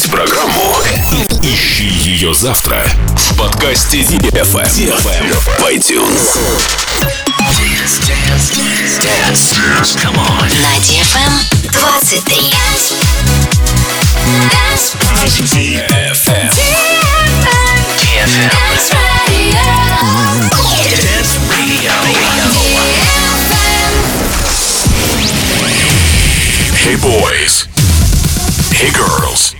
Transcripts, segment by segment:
Слушать программу «Ищи ее завтра» в подкасте DFM в iTunes. На DFM 23. DFM. DFM. Dance Radio. Hey boys. Hey girls.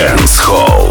Dance Hall.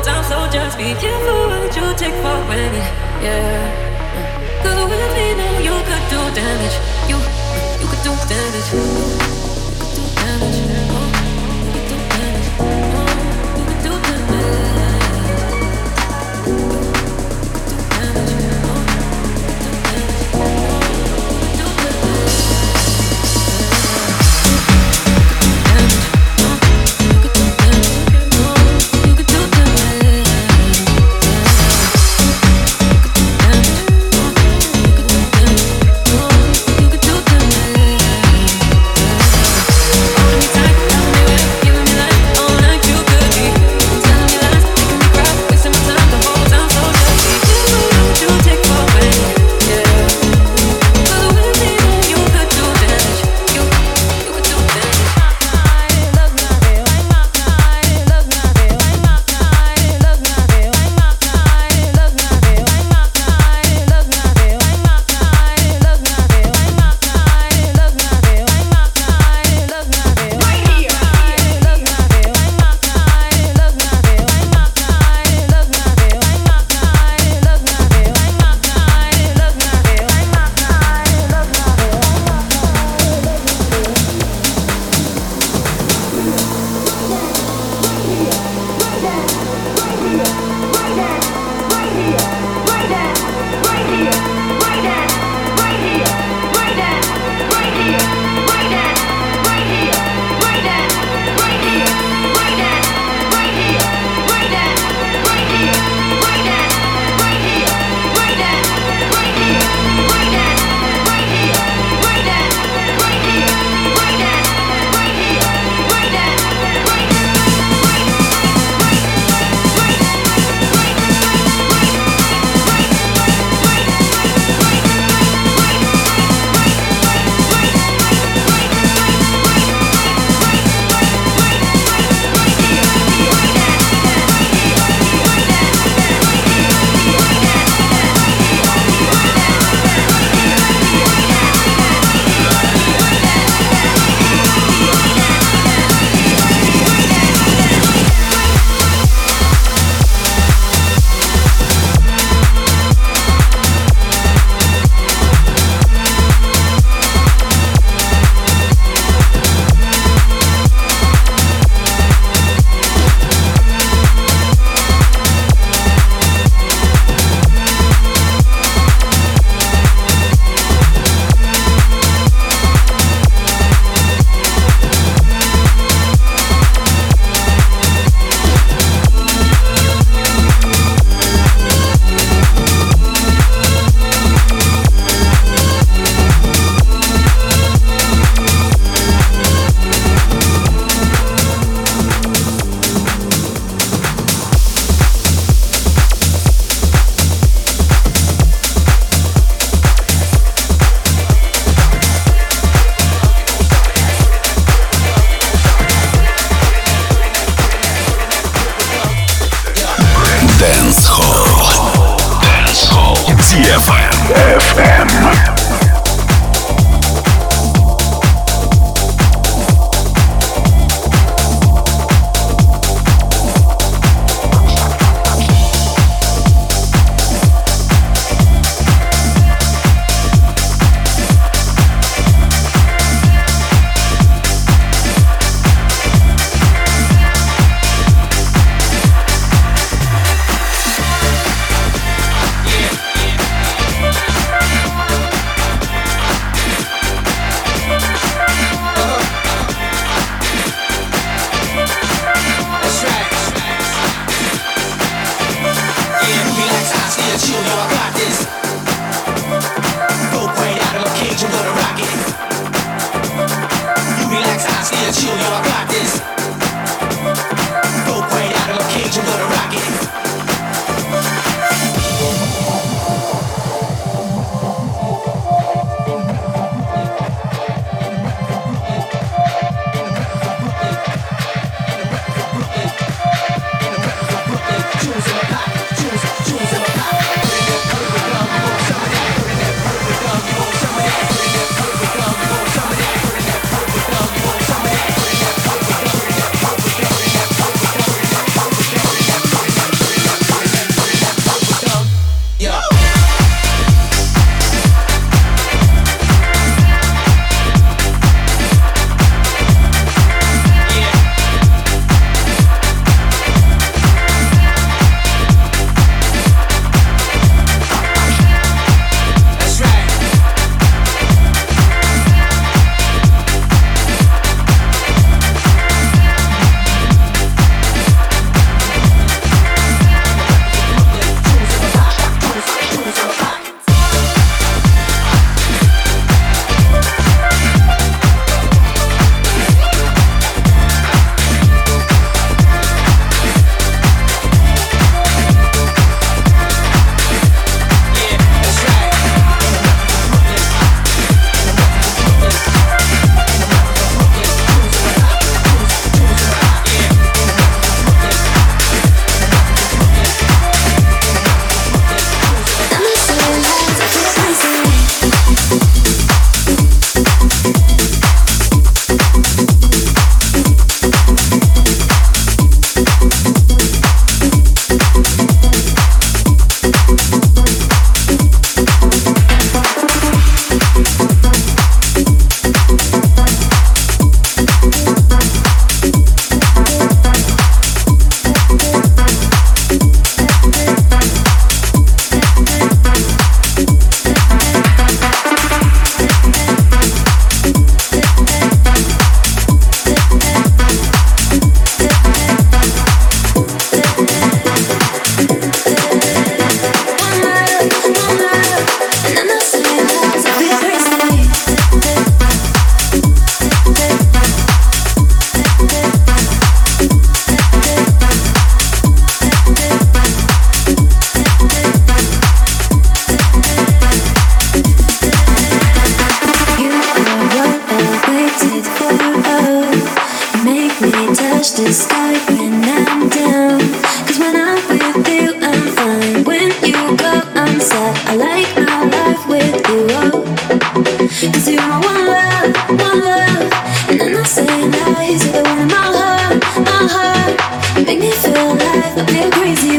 Whole time. So just be careful what you take for granted. Yeah. Cause with me now you could do damage. You, you could do damage. You could do damage.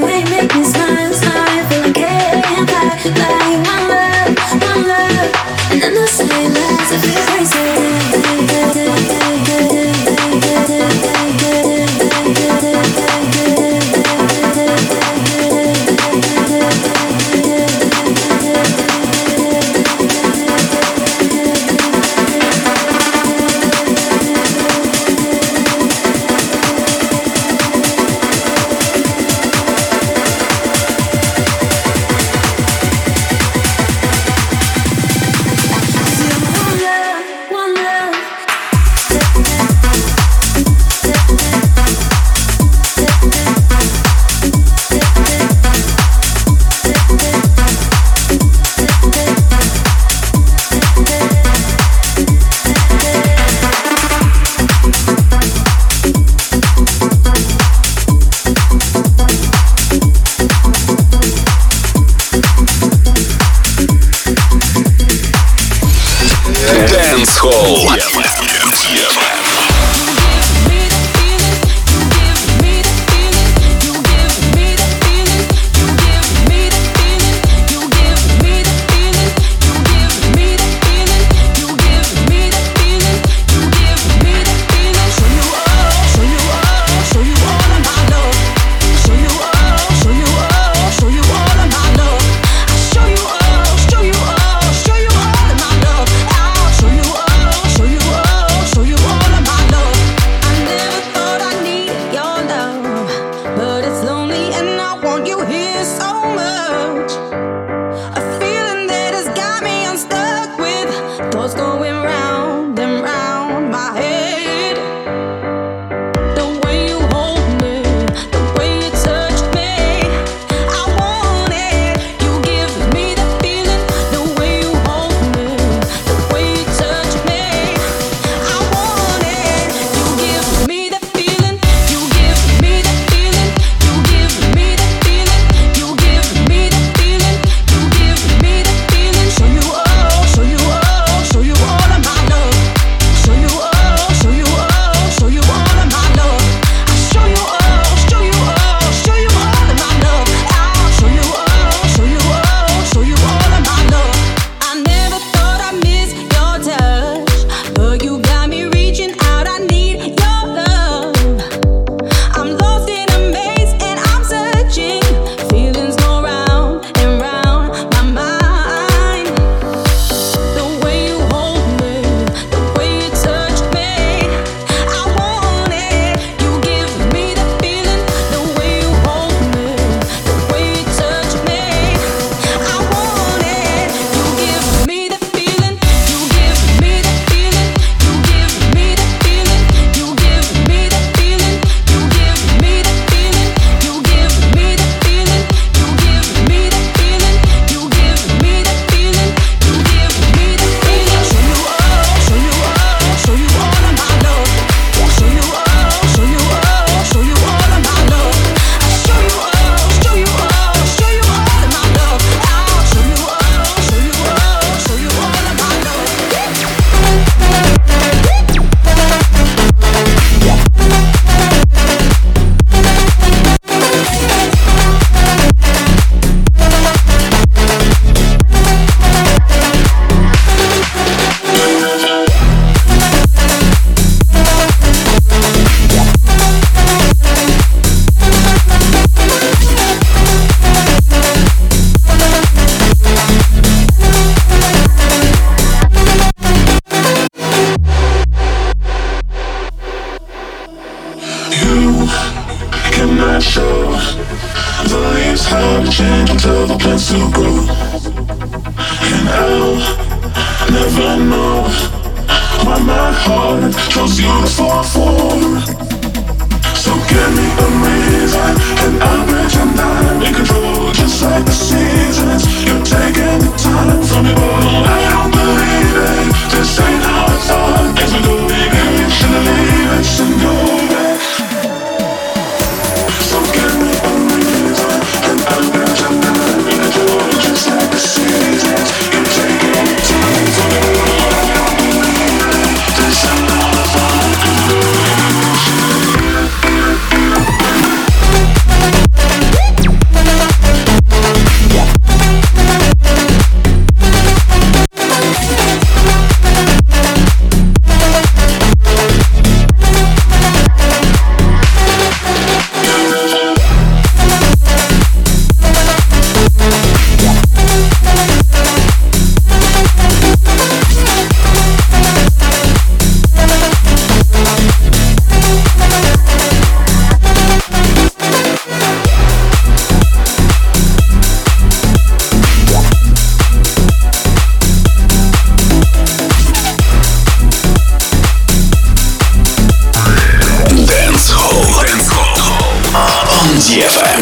You make me smile, Евро.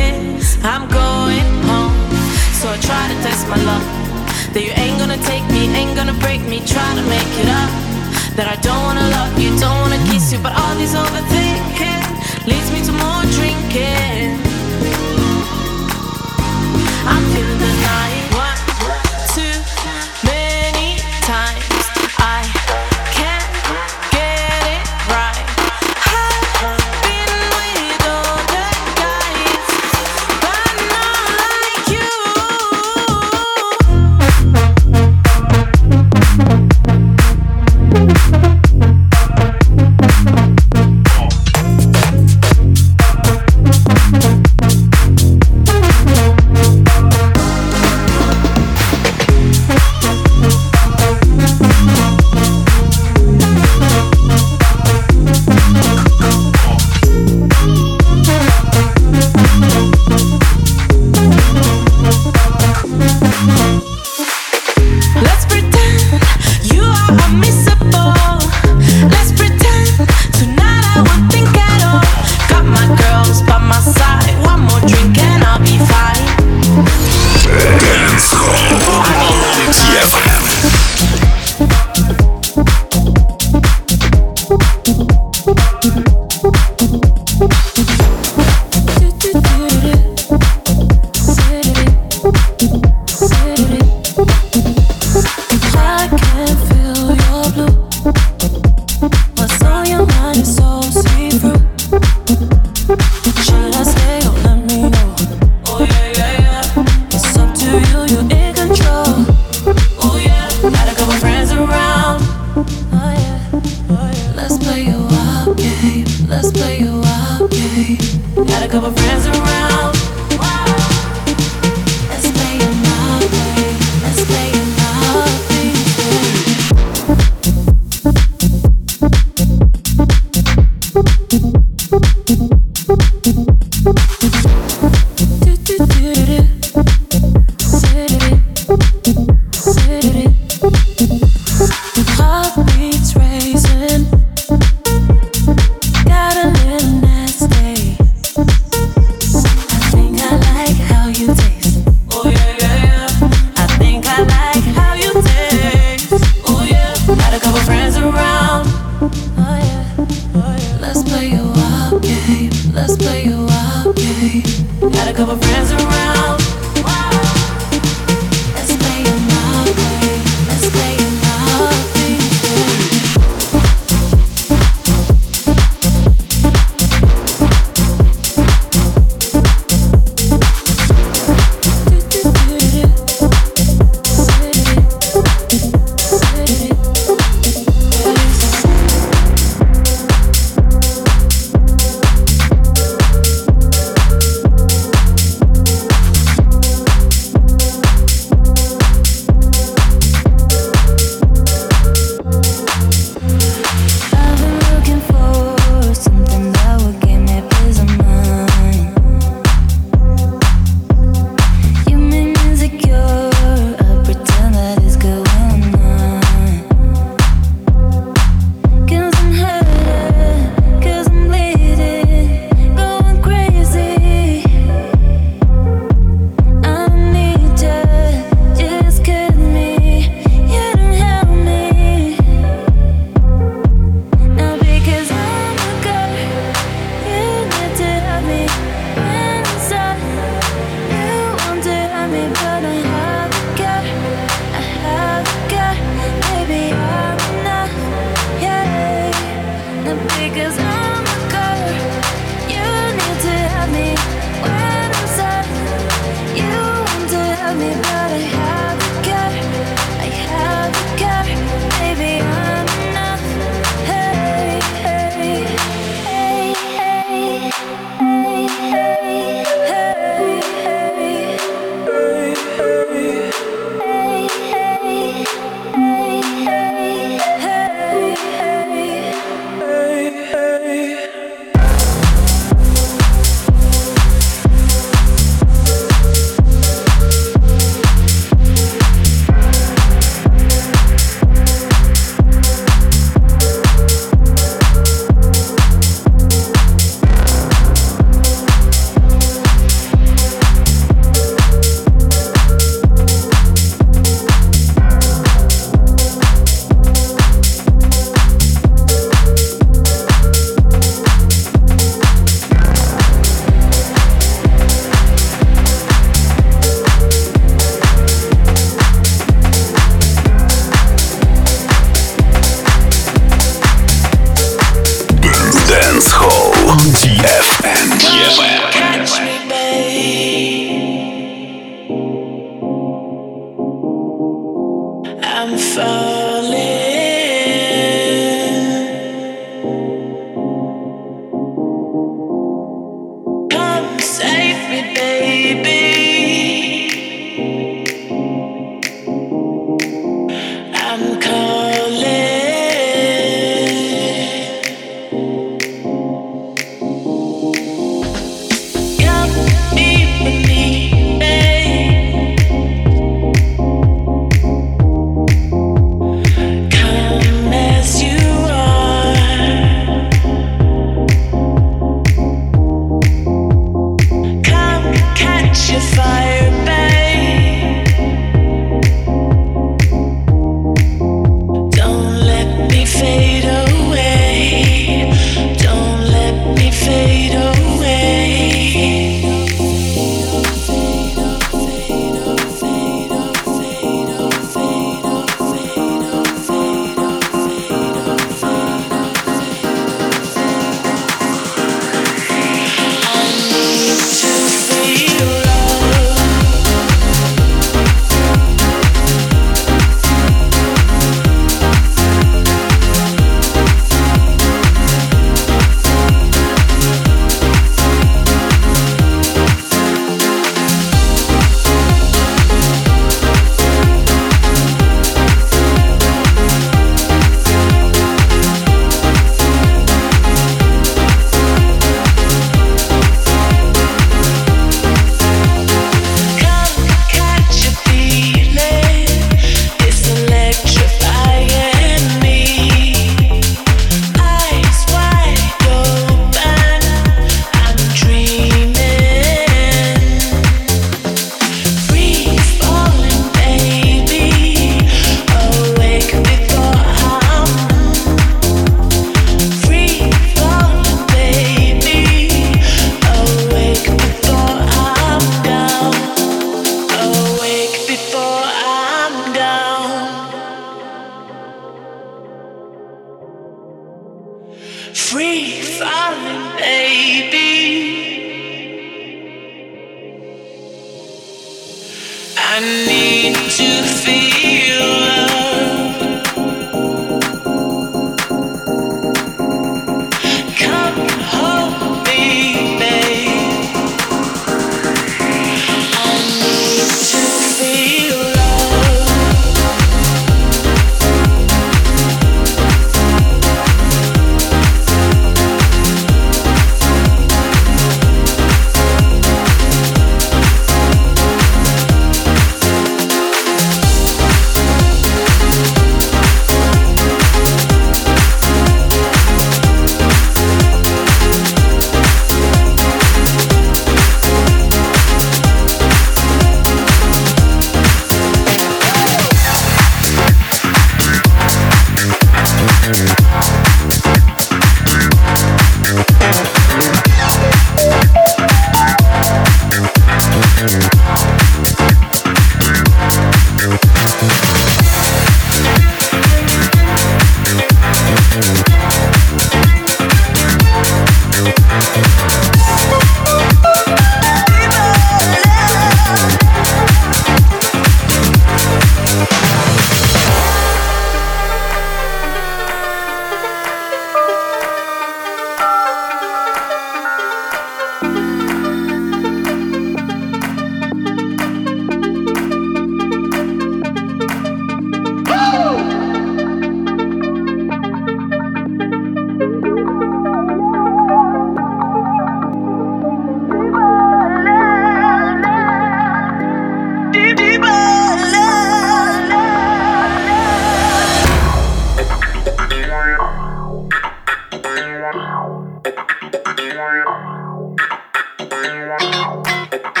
Hey.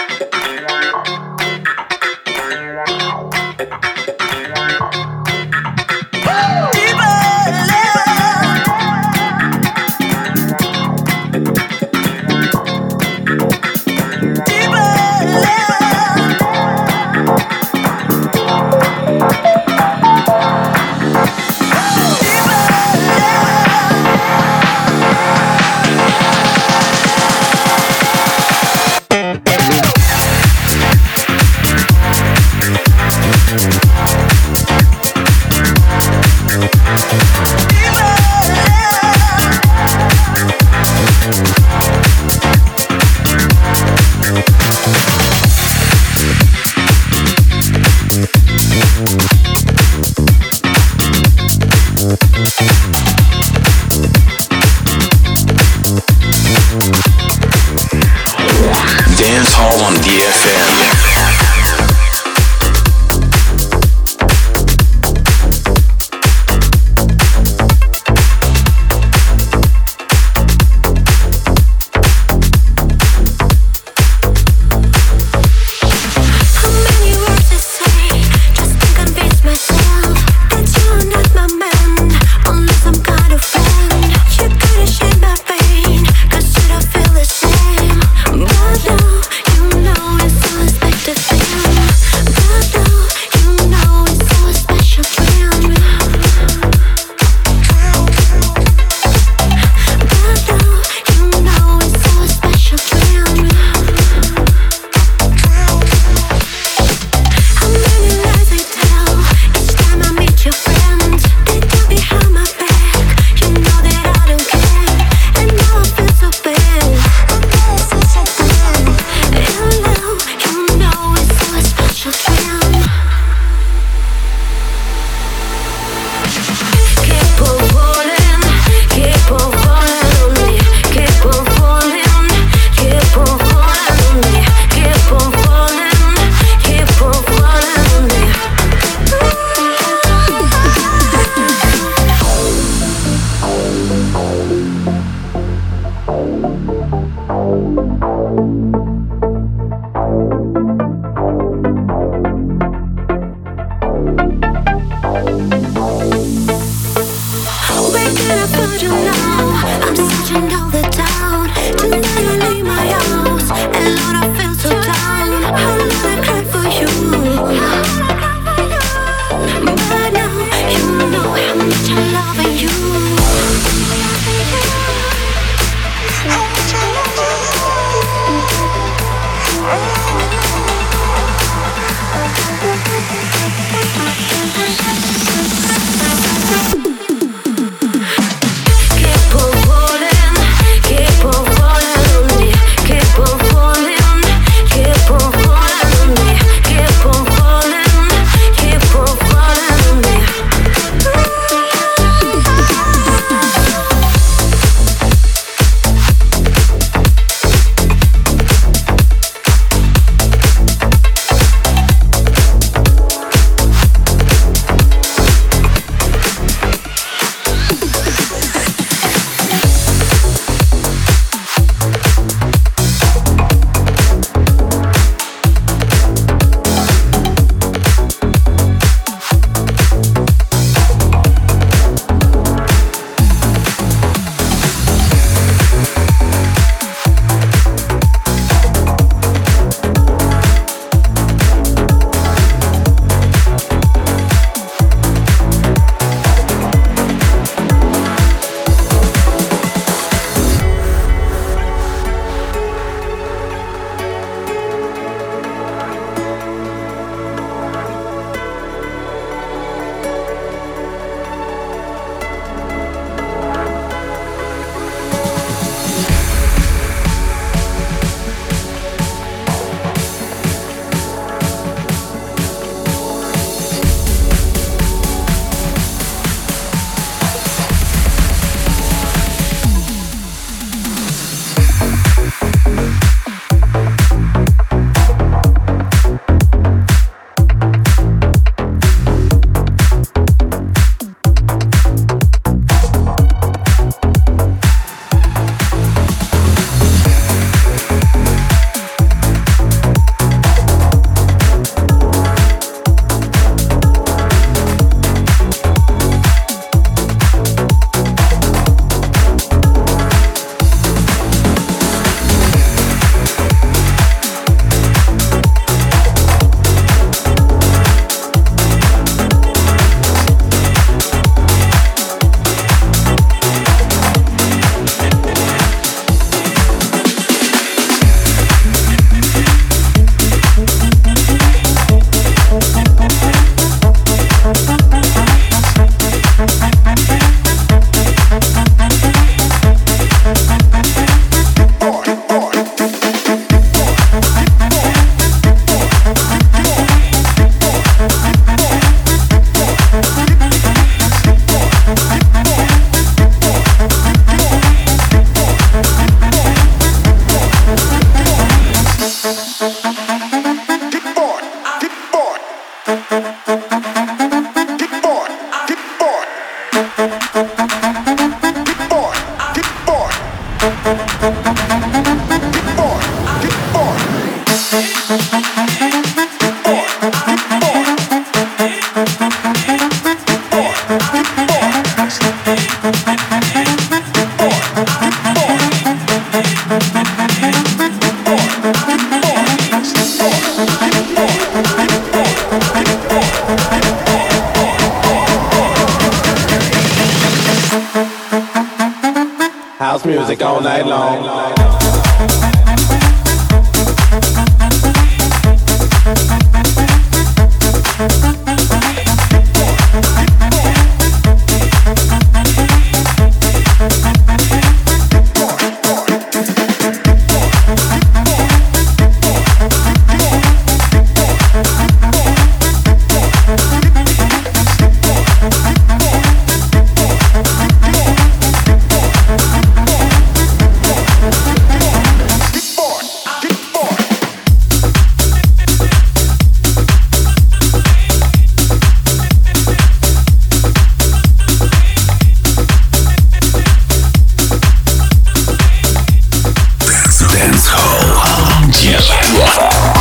Yes, UFO.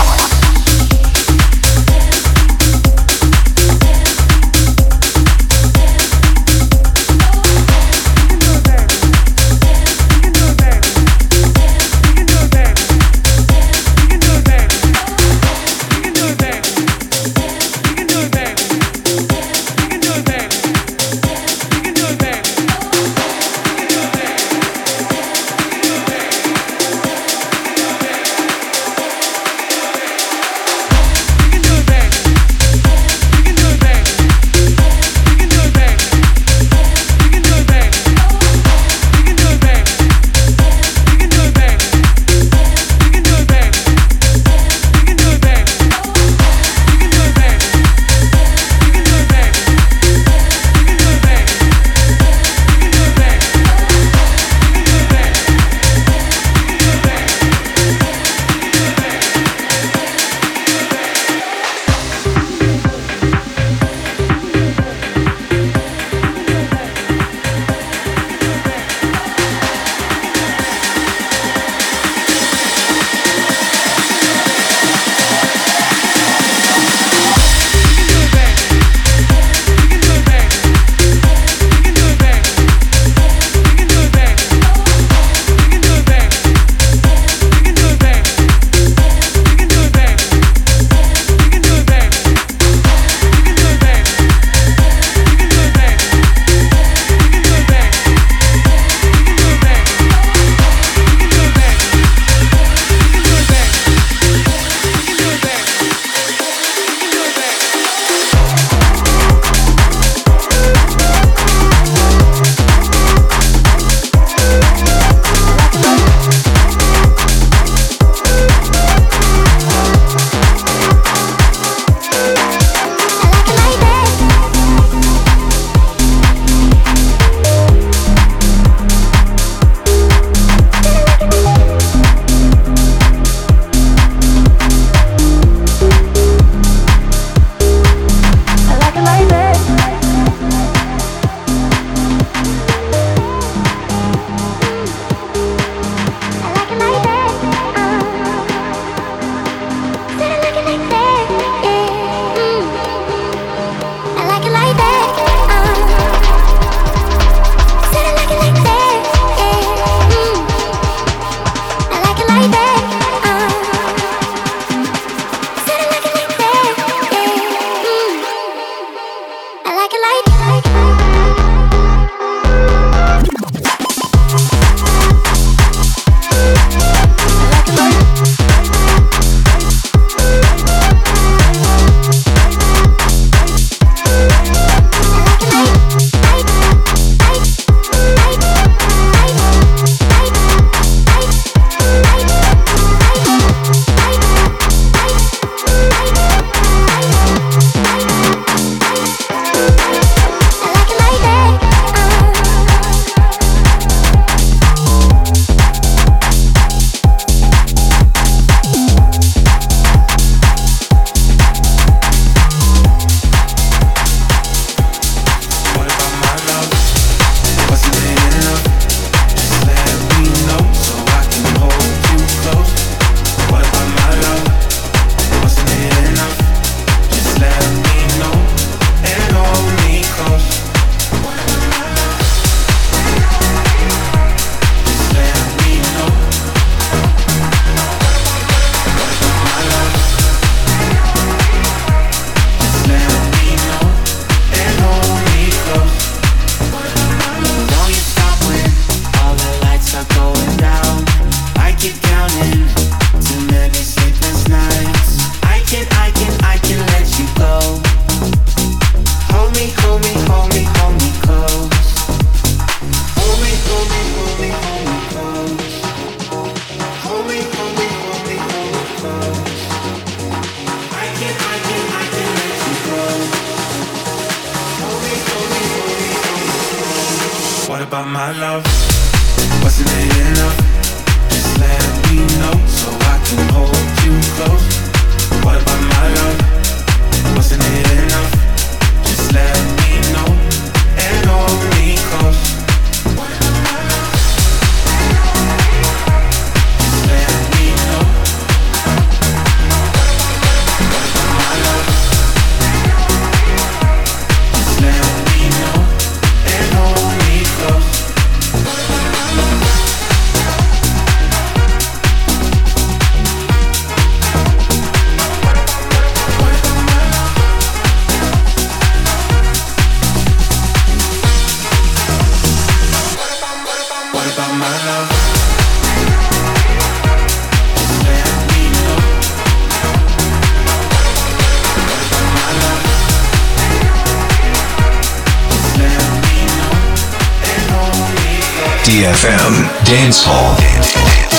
DFM Dance Hall.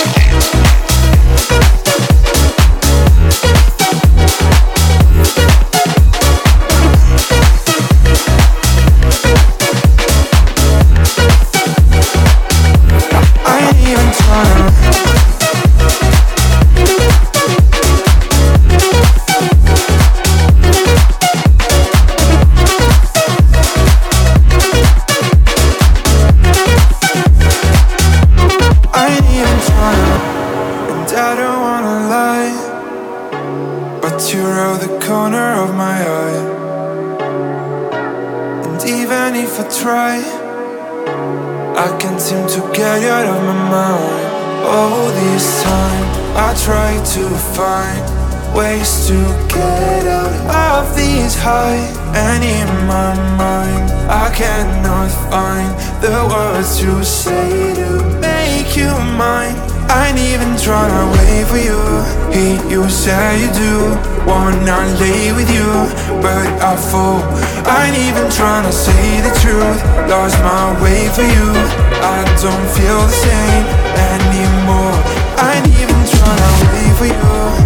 and lay with you, but I fall. I ain't even trying to say the truth. Lost my way for you. I don't feel the same anymore. I ain't even trying to wait for you.